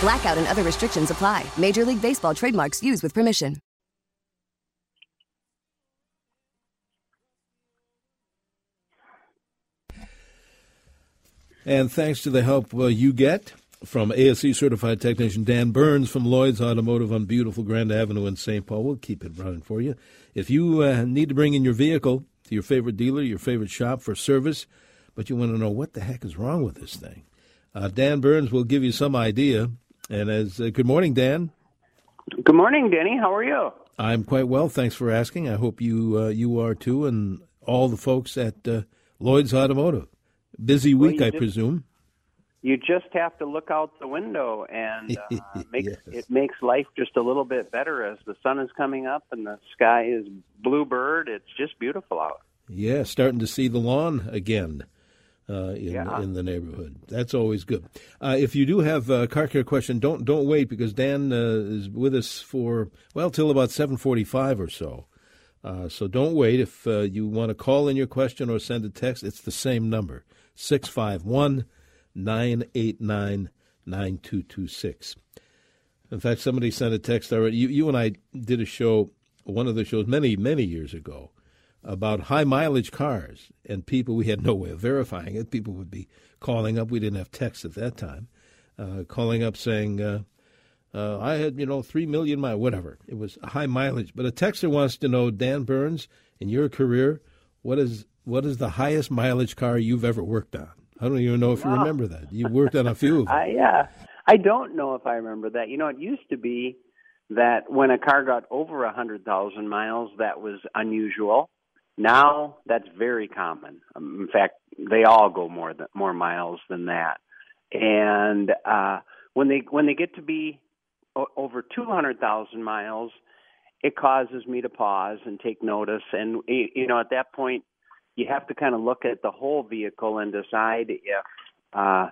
Blackout and other restrictions apply. Major League Baseball trademarks used with permission. And thanks to the help uh, you get from ASE certified technician Dan Burns from Lloyd's Automotive on beautiful Grand Avenue in St. Paul, we'll keep it running for you. If you uh, need to bring in your vehicle to your favorite dealer, your favorite shop for service, but you want to know what the heck is wrong with this thing, uh, Dan Burns will give you some idea. And as uh, good morning, Dan. Good morning, Denny. How are you? I'm quite well. Thanks for asking. I hope you uh, you are too, and all the folks at uh, Lloyd's Automotive. Busy week, Well, I just- presume. You just have to look out the window, and uh, makes, Yes. it makes life just a little bit better as the sun is coming up and the sky is bluebird. It's just beautiful out. Yeah, starting to see the lawn again uh, in Yeah. in the neighborhood. That's always good. Uh, if you do have a car care question, don't don't wait because Dan uh, is with us for well till about seven forty five or so. Uh, so don't wait. If uh, you want to call in your question or send a text, it's the same number 651 989 9226. In fact, somebody sent a text already. You, you and I did a show, one of the shows many, many years ago, about high mileage cars and people. We had no way of verifying it. People would be calling up. We didn't have text at that time. Uh, calling up saying, uh, uh, I had, you know, three million miles, whatever. It was high mileage. But a texter wants to know, Dan Burns, in your career, what is what is the highest mileage car you've ever worked on? I don't even know if you remember that. You worked on a few of them. I uh, I don't know if I remember that. You know, it used to be that when a car got over a hundred thousand miles, that was unusual. Now that's very common. Um, in fact, they all go more than more miles than that. And uh, when they when they get to be o- over two hundred thousand miles, it causes me to pause and take notice. And you know, at that point, you have to kind of look at the whole vehicle and decide if uh,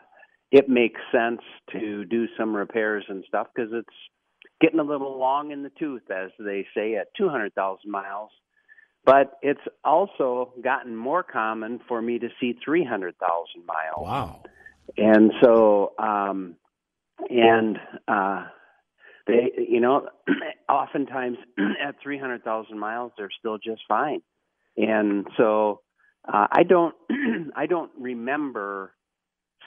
it makes sense to do some repairs and stuff because it's getting a little long in the tooth, as they say, at 200,000 miles. But it's also gotten more common for me to see 300,000 miles. Wow. And so, um, and uh, they, you know, oftentimes at 300,000 miles, they're still just fine. And so, uh, I don't, I don't remember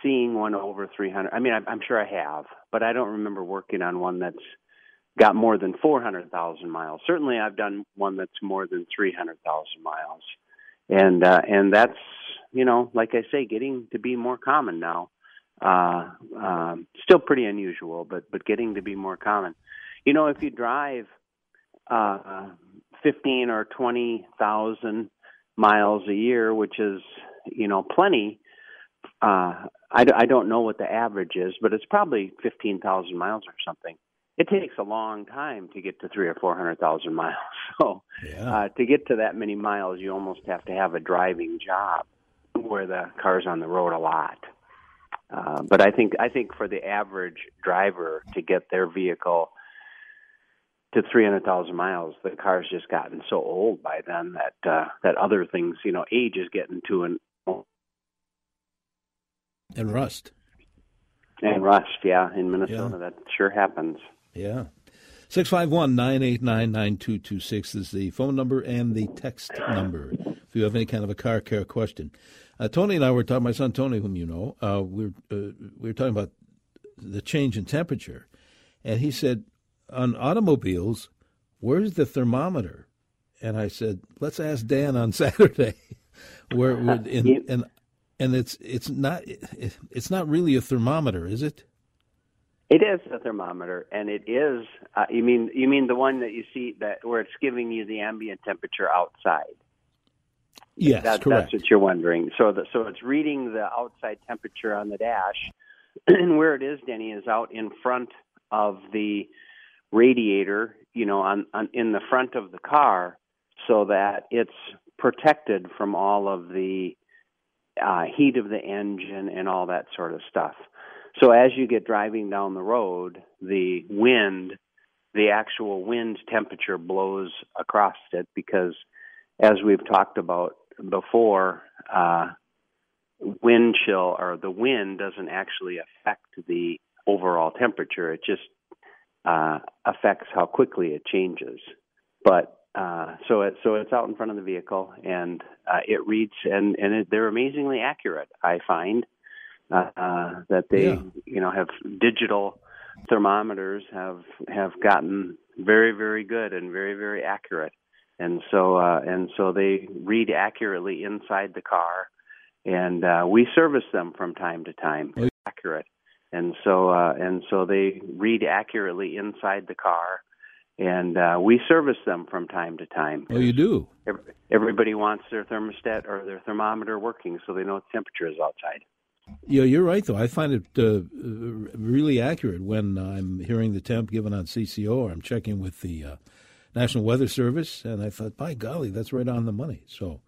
seeing one over 300. I mean, I'm, I'm sure I have, but I don't remember working on one that's got more than 400,000 miles. Certainly, I've done one that's more than 300,000 miles, and uh, and that's you know, like I say, getting to be more common now. Uh, um, still pretty unusual, but but getting to be more common. You know, if you drive uh, 15 or 20,000 miles a year, which is you know plenty. Uh, I, I don't know what the average is, but it's probably 15,000 miles or something. It takes a long time to get to three or four hundred thousand miles. So Yeah. uh, to get to that many miles, you almost have to have a driving job where the car's on the road a lot. Uh, but I think I think for the average driver to get their vehicle to 300,000 miles, the car's just gotten so old by then that uh, that other things, you know, age is getting to an and rust. and rust. Yeah, in Minnesota, that sure happens. Yeah. 651 989 9226 is the phone number and the text number if you have any kind of a car care question. Uh, Tony and I were talking, my son Tony, whom you know, uh, we, were, uh, we were talking about the change in temperature. And he said on automobiles, where's the thermometer? And I said, let's ask Dan on Saturday. Where in, and and it's it's not it's not really a thermometer, is it? It is a thermometer, and it is. Uh, you mean you mean the one that you see that where it's giving you the ambient temperature outside? Yes, that, correct. That's what you're wondering. So the, so it's reading the outside temperature on the dash, and where it is, Denny, is out in front of the radiator. You know, on, on in the front of the car, so that it's protected from all of the uh, heat of the engine and all that sort of stuff. So as you get driving down the road, the wind, the actual wind temperature blows across it because, as we've talked about before, uh, wind chill or the wind doesn't actually affect the overall temperature. It just uh, affects how quickly it changes. But uh, so it so it's out in front of the vehicle and uh, it reads and and it, they're amazingly accurate. I find uh, that they yeah. you know have digital thermometers have have gotten very very good and very very accurate, and so uh, and so they read accurately inside the car, and uh, we service them from time to time. Oh. Accurate, and so uh, and so they read accurately inside the car and uh, we service them from time to time. Oh, you do. Everybody wants their thermostat or their thermometer working, so they know what the temperature is outside. Yeah, you're right. Though I find it uh, really accurate when I'm hearing the temp given on CCO, or I'm checking with the uh, National Weather Service, and I thought, by golly, that's right on the money. So,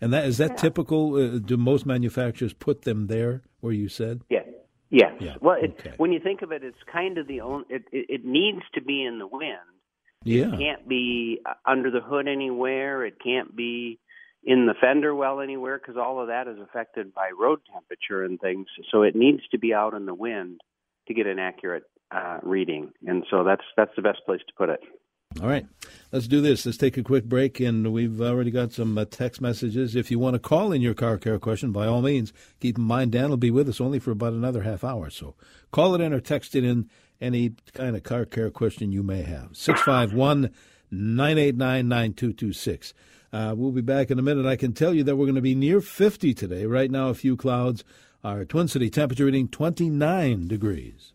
and that is that yeah. typical? Uh, do most manufacturers put them there where you said? Yeah. Yes. Yeah. Well, it, okay. when you think of it, it's kind of the only. It, it, it needs to be in the wind yeah. It can't be uh, under the hood anywhere. It can't be in the fender well anywhere because all of that is affected by road temperature and things. So it needs to be out in the wind to get an accurate uh, reading, and so that's that's the best place to put it. All right, let's do this. Let's take a quick break, and we've already got some uh, text messages. If you want to call in your car care question, by all means, keep in mind Dan will be with us only for about another half hour. So call it in or text it in any kind of car care question you may have. 651 989 9226. Uh, we'll be back in a minute. I can tell you that we're going to be near 50 today. Right now, a few clouds. Our Twin City temperature reading 29 degrees.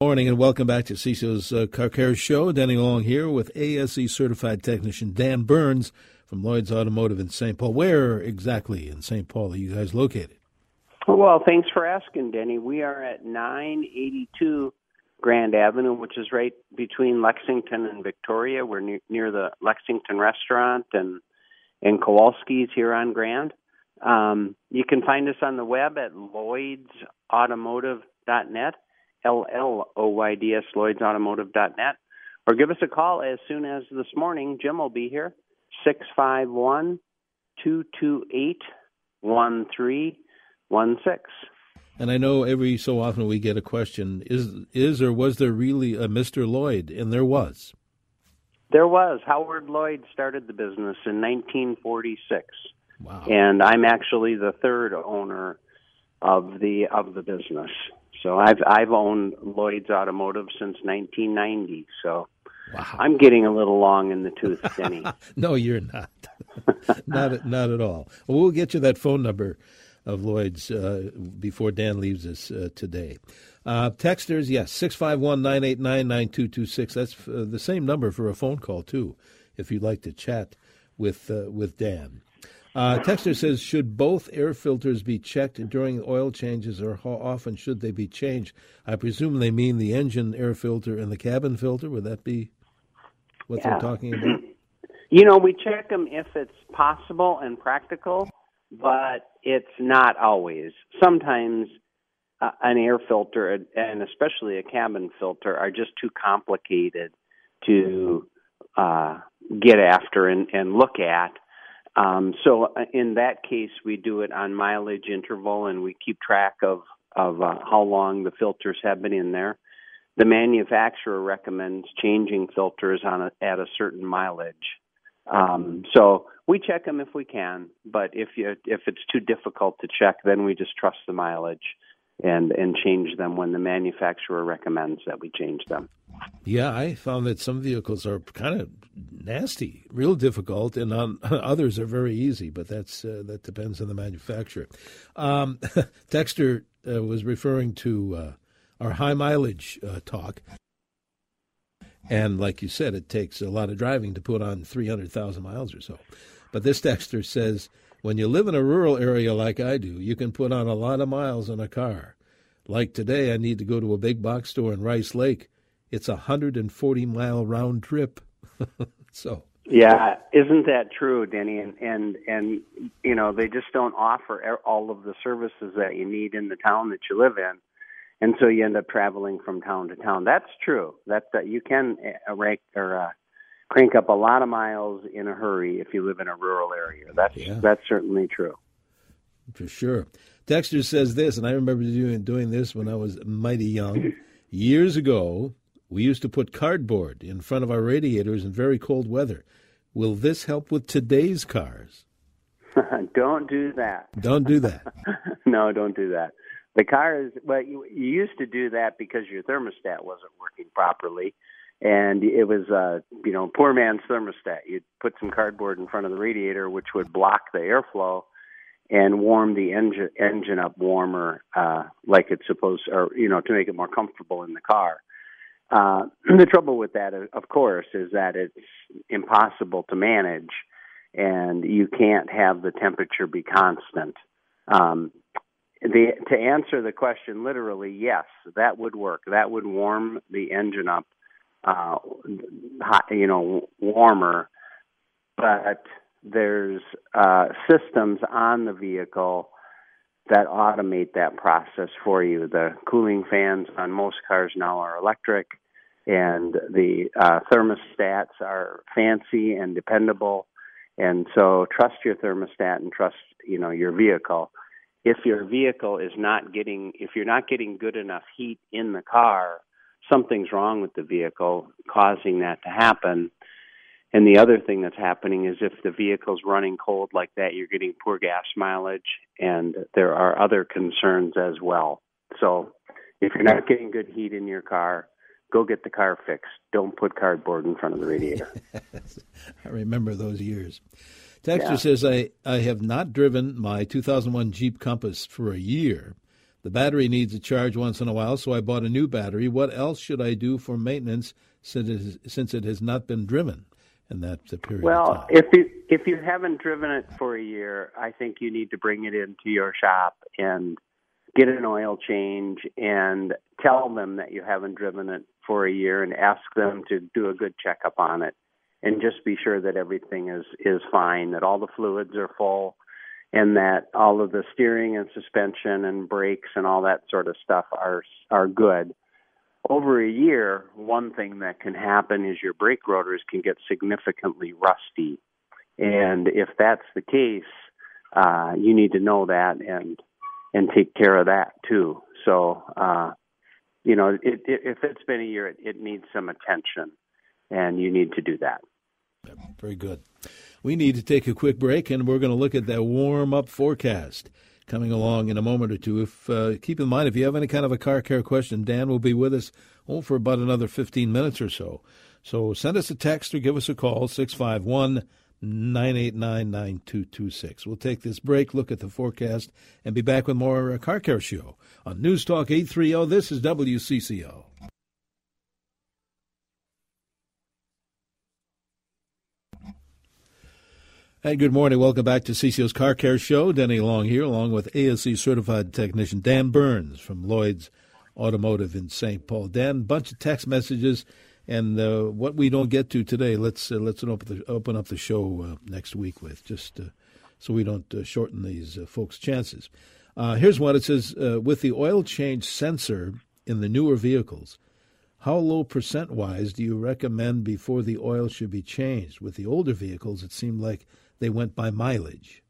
Morning and welcome back to CCO's uh, Car Care Show. Denny Long here with ASE certified technician Dan Burns from Lloyd's Automotive in St. Paul. Where exactly in St. Paul are you guys located? Well, thanks for asking, Denny. We are at 982 Grand Avenue, which is right between Lexington and Victoria. We're near, near the Lexington restaurant and and Kowalski's here on Grand. Um, you can find us on the web at lloydsautomotive.net, L L O Y D S, lloydsautomotive.net, or give us a call as soon as this morning. Jim will be here, six five one two two eight one three one six. And I know every so often we get a question: Is is or was there really a Mister Lloyd? And there was. There was. Howard Lloyd started the business in 1946. Wow. And I'm actually the third owner of the of the business. So I've I've owned Lloyd's Automotive since 1990. So wow. I'm getting a little long in the tooth, Denny. no, you're not. not not at all. Well, we'll get you that phone number of Lloyd's uh, before Dan leaves us uh, today. Uh, texters, yes, 651 989 9226. That's uh, the same number for a phone call, too, if you'd like to chat with, uh, with Dan. Uh, Texter says, should both air filters be checked during oil changes, or how often should they be changed? I presume they mean the engine air filter and the cabin filter. Would that be what yeah. they're talking about? You know, we check them if it's possible and practical but it's not always. Sometimes uh, an air filter and especially a cabin filter are just too complicated to uh, get after and, and look at. Um, so uh, in that case, we do it on mileage interval, and we keep track of of uh, how long the filters have been in there. The manufacturer recommends changing filters on a, at a certain mileage. Um, so we check them if we can, but if you if it's too difficult to check, then we just trust the mileage. and and change them when the manufacturer recommends that we change them. Yeah, I found that some vehicles are kind of nasty, real difficult, and on, others are very easy. But that's uh, that depends on the manufacturer. Um, texter uh, was referring to uh, our high mileage uh, talk, and like you said, it takes a lot of driving to put on three hundred thousand miles or so. But this texter says when you live in a rural area like I do, you can put on a lot of miles in a car. Like today, I need to go to a big box store in Rice Lake it's a 140 mile round trip. so yeah, isn't that true, Denny? And and and you know they just don't offer all of the services that you need in the town that you live in, and so you end up traveling from town to town. That's true. That that you can uh, rank or uh, crank up a lot of miles in a hurry if you live in a rural area. That's yeah. that's certainly true. For sure. Texter says this, and I remember doing doing this when I was mighty young. Years ago, we used to put cardboard in front of our radiators in very cold weather. Will this help with today's cars? don't do that. Don't do that. no, don't do that. The car is well. You, you used to do that because your thermostat wasn't working properly, and it was uh, you know poor man's thermostat. You'd put some cardboard in front of the radiator, which would block the airflow and warm the engine engine up warmer, uh, like it's supposed, or you know, to make it more comfortable in the car. Uh, the trouble with that, of course, is that it's impossible to manage, and you can't have the temperature be constant. Um, the, to answer the question literally, yes, that would work. That would warm the engine up, uh, hot, you know, warmer. But there's uh, systems on the vehicle that automate that process for you. The cooling fans on most cars now are electric, and the uh, thermostats are fancy and dependable. And so, trust your thermostat and trust you know your vehicle. If your vehicle is not getting, if you're not getting good enough heat in the car, something's wrong with the vehicle, causing that to happen. And the other thing that's happening is if the vehicle's running cold like that, you're getting poor gas mileage, and there are other concerns as well. So if you're not getting good heat in your car, go get the car fixed. Don't put cardboard in front of the radiator. I remember those years. Texter yeah. says, I, I have not driven my 2001 Jeep Compass for a year. The battery needs a charge once in a while, so I bought a new battery. What else should I do for maintenance since it, has, since it has not been driven? in that period well if you if you haven't driven it for a year i think you need to bring it into your shop and get an oil change and tell them that you haven't driven it for a year and ask them to do a good checkup on it and just be sure that everything is is fine that all the fluids are full and that all of the steering and suspension and brakes and all that sort of stuff are are good over a year, one thing that can happen is your brake rotors can get significantly rusty. And if that's the case, uh, you need to know that and and take care of that too. So, uh, you know, it, it, if it's been a year, it, it needs some attention, and you need to do that. Very good. We need to take a quick break, and we're going to look at that warm up forecast coming along in a moment or two. If uh, keep in mind, if you have any kind of a car care question, Dan will be with us oh, for about another 15 minutes or so. So send us a text or give us a call, 651 989 9226. We'll take this break, look at the forecast, and be back with more uh, Car Care Show on News Talk 830. This is WCCO. And good morning. Welcome back to CCO's Car Care Show. Denny Long here, along with ASE certified technician Dan Burns from Lloyd's Automotive in St. Paul. Dan, bunch of text messages, and uh, what we don't get to today, let's uh, let's open, the, open up the show uh, next week with, just uh, so we don't uh, shorten these uh, folks' chances. here's one. It says, with the oil change sensor in the newer vehicles, how low percent wise do you recommend before the oil should be changed? With the older vehicles, it seemed like they went by mileage.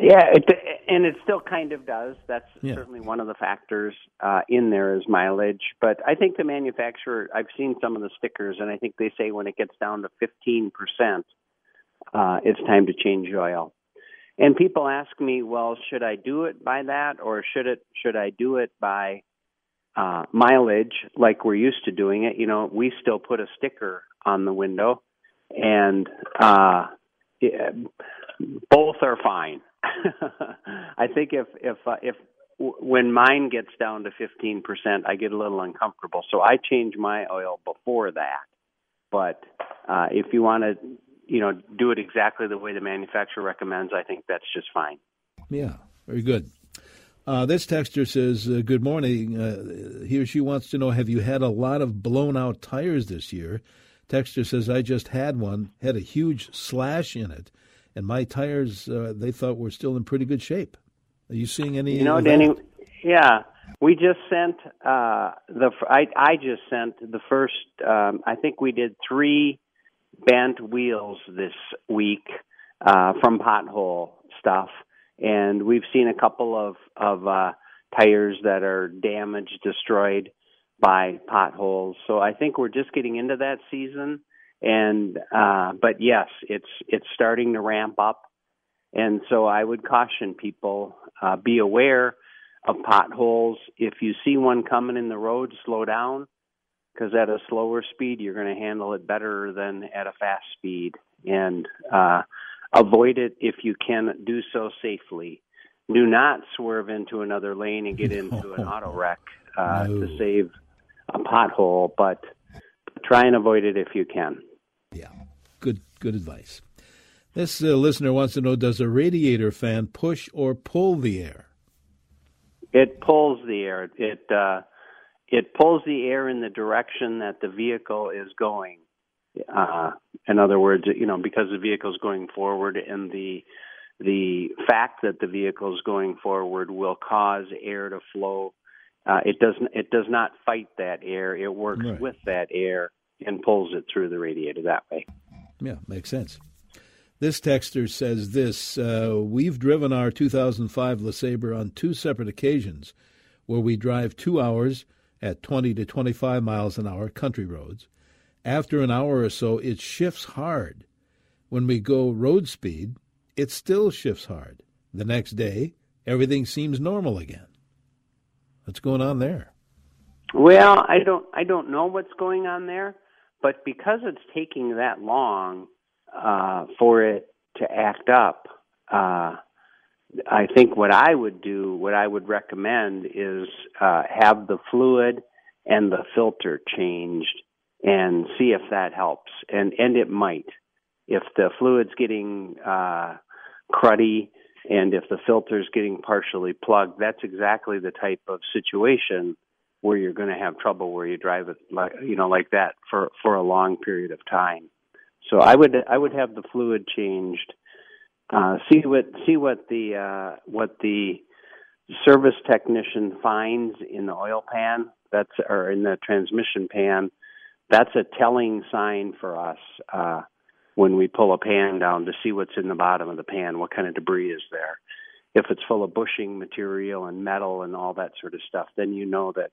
Yeah, it, and it still kind of does. That's yeah. certainly one of the factors uh, in there is mileage. But I think the manufacturer, I've seen some of the stickers, and I think they say when it gets down to 15%, uh, it's time to change oil. and people ask me, well, should I do it by that, or should it should I do it by uh, mileage like we're used to doing it? You know, we still put a sticker on the window, and uh, both are fine. I think if if uh, if when mine gets down to 15%, I get a little uncomfortable. So I change my oil before that. But uh, if you want to, you know, do it exactly the way the manufacturer recommends, I think that's just fine. Yeah, very good. Uh, this texter says, uh, Good morning. Uh, he or she wants to know Have you had a lot of blown out tires this year? Texter says, I just had one, had a huge slash in it, and my tires, uh, they thought were still in pretty good shape. Are you seeing any? You know, Denny. Yeah, we just sent uh, the. I I just sent the first. Um, I think we did three bent wheels this week uh, from pothole stuff, and we've seen a couple of of uh, tires that are damaged, destroyed by potholes. So I think we're just getting into that season. And uh, but yes, it's it's starting to ramp up. And so I would caution people uh, be aware of potholes. If you see one coming in the road, slow down because at a slower speed, you're going to handle it better than at a fast speed. And uh, avoid it if you can do so safely. Do not swerve into another lane and get into an auto wreck uh, no. to save a pothole, but try and avoid it if you can. Yeah, good good advice. This uh, listener wants to know Does a radiator fan push or pull the air? It pulls the air. It, uh, it pulls the air in the direction that the vehicle is going. Uh, in other words, you know, because the vehicle is going forward and the the fact that the vehicle is going forward will cause air to flow. Uh, it doesn't. It does not fight that air. It works right. with that air and pulls it through the radiator that way. Yeah, makes sense. This texter says this uh, We've driven our 2005 LeSabre on two separate occasions where we drive two hours at 20 to 25 miles an hour country roads. After an hour or so, it shifts hard. When we go road speed, it still shifts hard. The next day, everything seems normal again. What's going on there? Well, I don't I don't know what's going on there, but because it's taking that long, uh, for it to act up, uh, I think what I would do, what I would recommend is uh, have the fluid and the filter changed and see if that helps. And and it might. If the fluid's getting uh, cruddy and if the filter's getting partially plugged, that's exactly the type of situation where you're going to have trouble where you drive it like you know like that for for a long period of time. So I would I would have the fluid changed. Uh, see what see what the uh, what the service technician finds in the oil pan. That's or in the transmission pan. That's a telling sign for us uh, when we pull a pan down to see what's in the bottom of the pan. What kind of debris is there? If it's full of bushing material and metal and all that sort of stuff, then you know that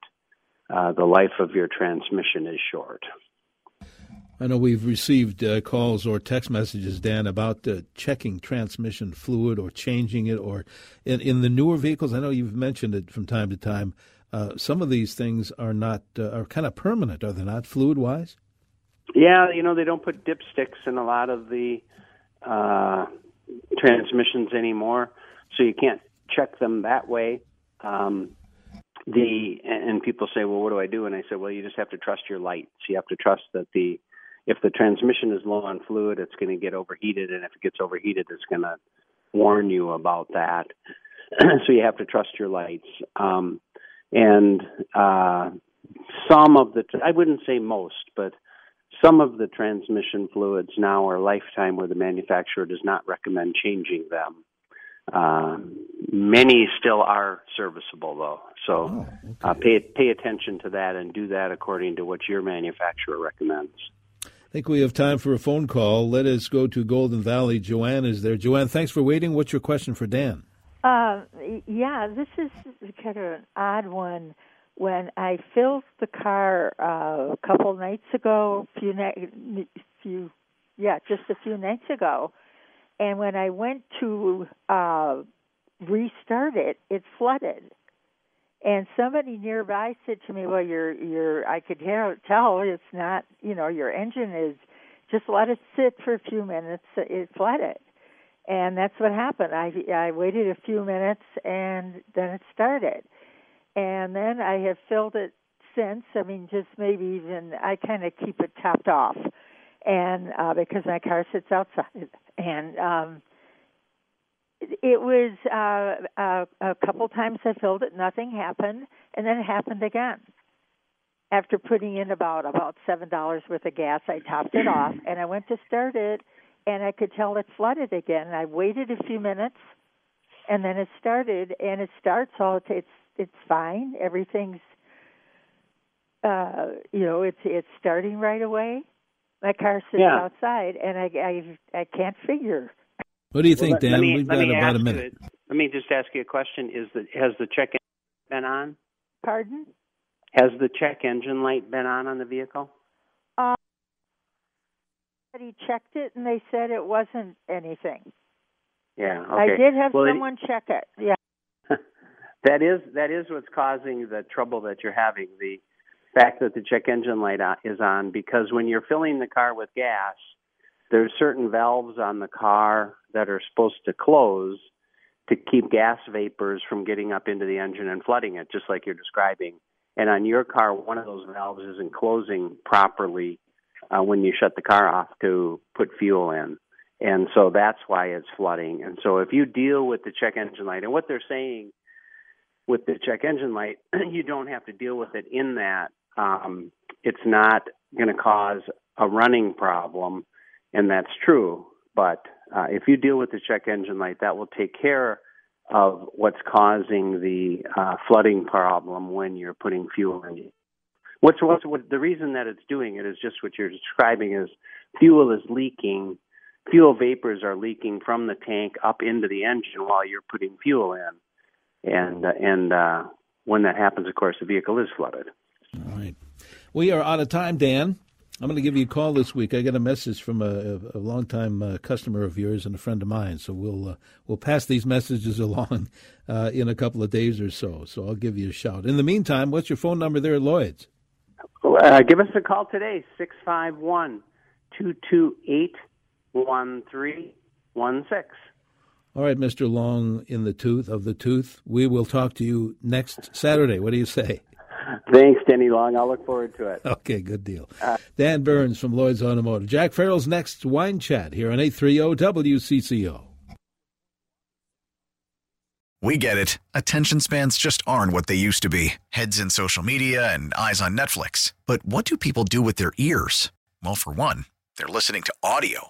uh, the life of your transmission is short. I know we've received uh, calls or text messages, Dan, about uh, checking transmission fluid or changing it, or in, in, the newer vehicles. I know you've mentioned it from time to time. Uh, some of these things are not uh, are kind of permanent, are they not, fluid wise? Yeah, you know they don't put dipsticks in a lot of the uh, transmissions anymore, so you can't check them that way. Um, the and people say, well, what do I do? And I said, well, you just have to trust your lights. You have to trust that the if the transmission is low on fluid, it's going to get overheated, and if it gets overheated, it's going to warn you about that. so you have to trust your lights. Um, and uh, some of the, I wouldn't say most, but some of the transmission fluids now are lifetime where the manufacturer does not recommend changing them. Uh, many still are serviceable though, so oh, okay. uh, pay pay attention to that and do that according to what your manufacturer recommends. I think we have time for a phone call. Let us go to Golden Valley. Joanne is there. Joanne, thanks for waiting. What's your question for Dan? Uh, yeah, this is kind of an odd one. When I filled the car uh, a couple nights ago, few, few, yeah, just a few nights ago, And when I went to uh, restart it, it flooded. And somebody nearby said to me, "Well, your your I could hear, tell it's not, you know, your engine is just let it sit for a few minutes. It flooded." And that's what happened. I I waited a few minutes and then it started. And then I have filled it since. I mean, just maybe even I kind of keep it topped off, and uh, because my car sits outside, and um, it was uh, uh, a couple times I filled it, nothing happened, and then it happened again. After putting in about about seven dollars worth of gas, I topped it off, and I went to start it, and I could tell it flooded again. And I waited a few minutes, and then it started, and it starts all it's it's fine. Everything's uh, you know, it's it's starting right away. My car sits Yeah. outside, and I I I can't figure. What do you think, let- Dan? let me- We've let got about a minute. you- let me just ask you a question: Is the has the check engine been on? Pardon? Has the check engine light been on on the vehicle? Uh, Somebody checked it, and they said it wasn't anything. Yeah. Okay. I did have Well, it- someone check it. Yeah. That is that is what's causing the trouble that you're having. The fact that the check engine light is on because when you're filling the car with gas, there's certain valves on the car that are supposed to close to keep gas vapors from getting up into the engine and flooding it, just like you're describing. And on your car, one of those valves isn't closing properly uh, when you shut the car off to put fuel in. And so that's why it's flooding. And so if you deal with the check engine light, and what they're saying with the check engine light, you don't have to deal with it in that. Um, it's not going to cause a running problem, and that's true. But uh, if you deal with the check engine light, that will take care of what's causing the uh, flooding problem when you're putting fuel in. What's, what's what, the reason that it's doing it is just what you're describing is fuel is leaking. Fuel vapors are leaking from the tank up into the engine while you're putting fuel in and uh, and uh, when that happens, of course, the vehicle is flooded. All right. We are out of time, Dan. I'm going to give you a call this week. I got a message from a, a, longtime uh, customer of yours and a friend of mine. So we'll uh, we'll pass these messages along uh, in a couple of days or so. So I'll give you a shout. In the meantime, what's your phone number there at Lloyd's? Uh, give us a call today, six five one two two eight one three one six. All right, Mr. Long in the tooth of the tooth. We will talk to you next Saturday. What do you say? Thanks, Denny Long. I'll look forward to it. Okay, good deal. Uh, Dan Burns from Lloyd's Automotive. Jack Farrell's next wine chat here on 830 WCCO. We get it. Attention spans just aren't what they used to be heads in social media and eyes on Netflix. But what do people do with their ears? Well, for one, they're listening to audio.